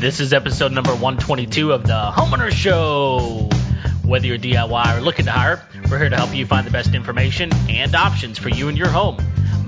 This is episode number 122 of the Homeowner Show. Whether you're DIY or looking to hire, we're here to help you find the best information and options for you and your home.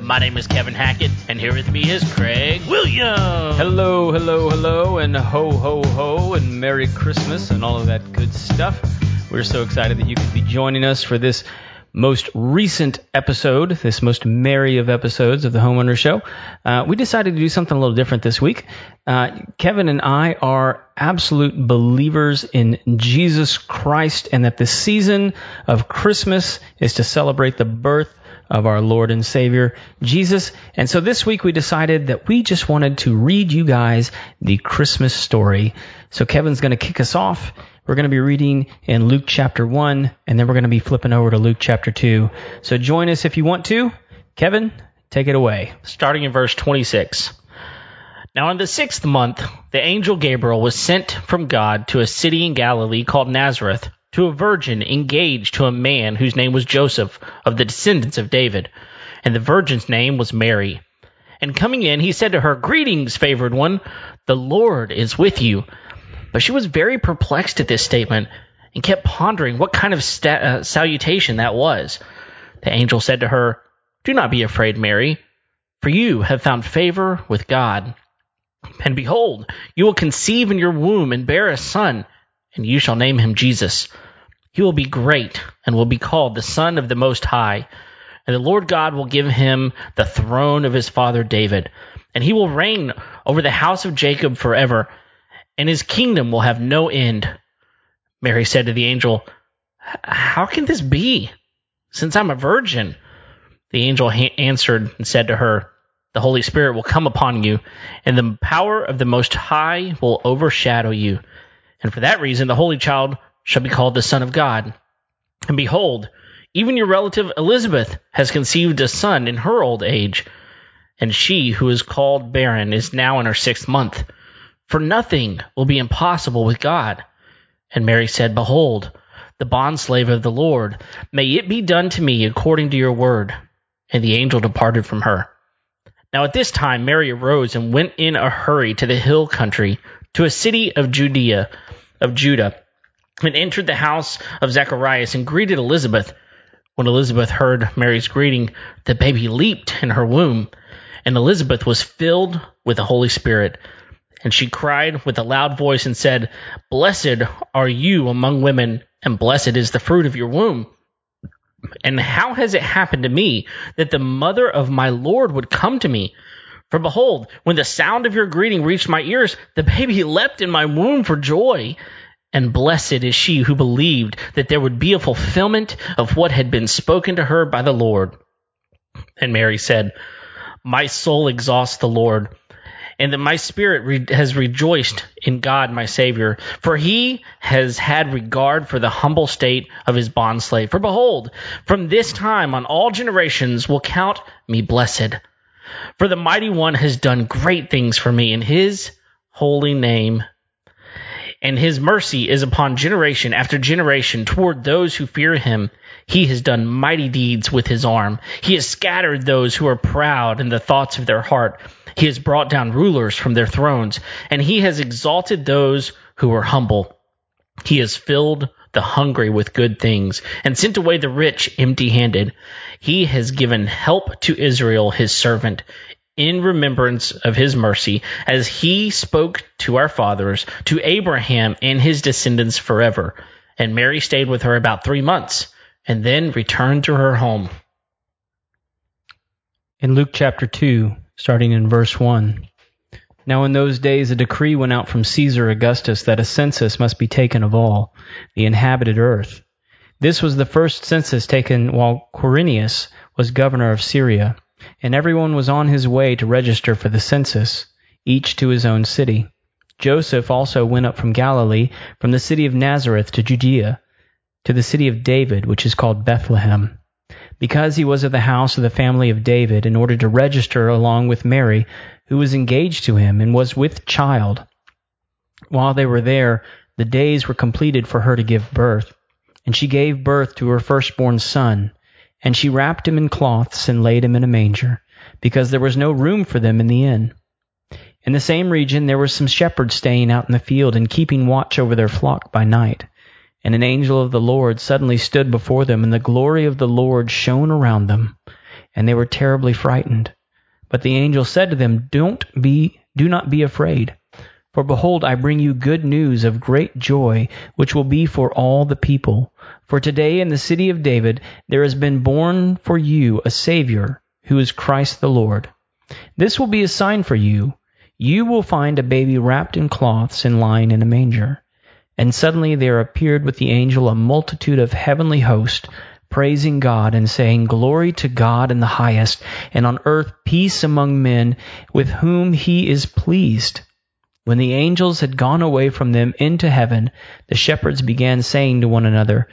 My name is Kevin Hackett, and here with me is Craig Williams. Hello, hello, hello, and ho, ho, ho, and Merry Christmas and all of that good stuff. We're so excited that you could be joining us for this most recent episode, this most merry of episodes of the Homeowner Show. Uh, we decided to do something a little different this week. Uh, Kevin and I are absolute believers in Jesus Christ and that the season of Christmas is to celebrate the birth of our Lord and Savior, Jesus. And so this week we decided that we just wanted to read you guys the Christmas story. So Kevin's going to kick us off we're going to be reading in Luke chapter 1, and then we're going to be flipping over to Luke chapter 2. So join us if you want to. Kevin, take it away. Starting in verse 26. Now, in the sixth month, the angel Gabriel was sent from God to a city in Galilee called Nazareth to a virgin engaged to a man whose name was Joseph of the descendants of David, and the virgin's name was Mary. And coming in, he said to her, Greetings, favored one, the Lord is with you. But she was very perplexed at this statement and kept pondering what kind of uh, salutation that was. The angel said to her, Do not be afraid, Mary, for you have found favor with God. And behold, you will conceive in your womb and bear a son, and you shall name him Jesus. He will be great and will be called the Son of the Most High. And the Lord God will give him the throne of his father David, and he will reign over the house of Jacob forever and his kingdom will have no end. Mary said to the angel, How can this be, since I'm a virgin? The angel ha- answered and said to her, The Holy Spirit will come upon you, and the power of the Most High will overshadow you. And for that reason, the Holy Child shall be called the Son of God. And behold, even your relative Elizabeth has conceived a son in her old age, and she who is called barren is now in her sixth month. For nothing will be impossible with God. And Mary said, Behold, the bondslave of the Lord, may it be done to me according to your word. And the angel departed from her. Now at this time Mary arose and went in a hurry to the hill country, to a city of Judea, of Judah, and entered the house of Zacharias and greeted Elizabeth. When Elizabeth heard Mary's greeting, the baby leaped in her womb, and Elizabeth was filled with the Holy Spirit. And she cried with a loud voice and said, Blessed are you among women, and blessed is the fruit of your womb. And how has it happened to me that the mother of my Lord would come to me? For behold, when the sound of your greeting reached my ears, the baby leapt in my womb for joy. And blessed is she who believed that there would be a fulfillment of what had been spoken to her by the Lord. And Mary said, My soul exhausts the Lord and that my spirit re- has rejoiced in God my Savior, for he has had regard for the humble state of his bondslave. For behold, from this time on all generations will count me blessed. For the mighty one has done great things for me in his holy name. And his mercy is upon generation after generation toward those who fear him. He has done mighty deeds with his arm. He has scattered those who are proud in the thoughts of their heart. He has brought down rulers from their thrones, and he has exalted those who are humble. He has filled the hungry with good things, and sent away the rich empty handed. He has given help to Israel, his servant, in remembrance of his mercy, as he spoke to our fathers, to Abraham and his descendants forever. And Mary stayed with her about three months, and then returned to her home. In Luke chapter 2, starting in verse 1. Now in those days a decree went out from Caesar Augustus that a census must be taken of all the inhabited earth. This was the first census taken while Quirinius was governor of Syria, and everyone was on his way to register for the census, each to his own city. Joseph also went up from Galilee, from the city of Nazareth to Judea, to the city of David, which is called Bethlehem because he was of the house of the family of David, in order to register along with Mary, who was engaged to him and was with child. While they were there, the days were completed for her to give birth, and she gave birth to her firstborn son, and she wrapped him in cloths and laid him in a manger, because there was no room for them in the inn. In the same region there were some shepherds staying out in the field and keeping watch over their flock by night. And an angel of the Lord suddenly stood before them, and the glory of the Lord shone around them, and they were terribly frightened. But the angel said to them, Don't be do not be afraid. For behold, I bring you good news of great joy, which will be for all the people. For today in the city of David there has been born for you a Savior, who is Christ the Lord. This will be a sign for you. You will find a baby wrapped in cloths and lying in a manger. And suddenly there appeared with the angel a multitude of heavenly hosts, praising God and saying, Glory to God in the highest, and on earth peace among men with whom he is pleased. When the angels had gone away from them into heaven, the shepherds began saying to one another,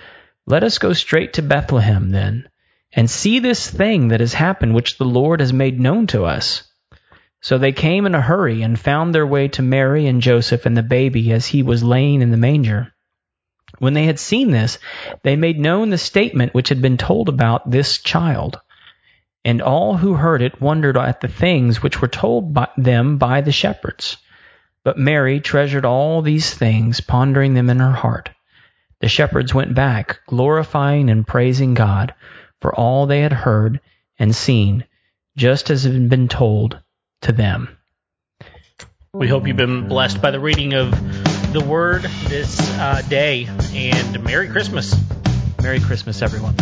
Let us go straight to Bethlehem, then, and see this thing that has happened which the Lord has made known to us. So they came in a hurry and found their way to Mary and Joseph and the baby as he was laying in the manger. When they had seen this, they made known the statement which had been told about this child. And all who heard it wondered at the things which were told by them by the shepherds. But Mary treasured all these things, pondering them in her heart. The shepherds went back, glorifying and praising God for all they had heard and seen, just as had been told to them. We hope you've been blessed by the reading of the Word this uh, day, and Merry Christmas. Merry Christmas, everyone.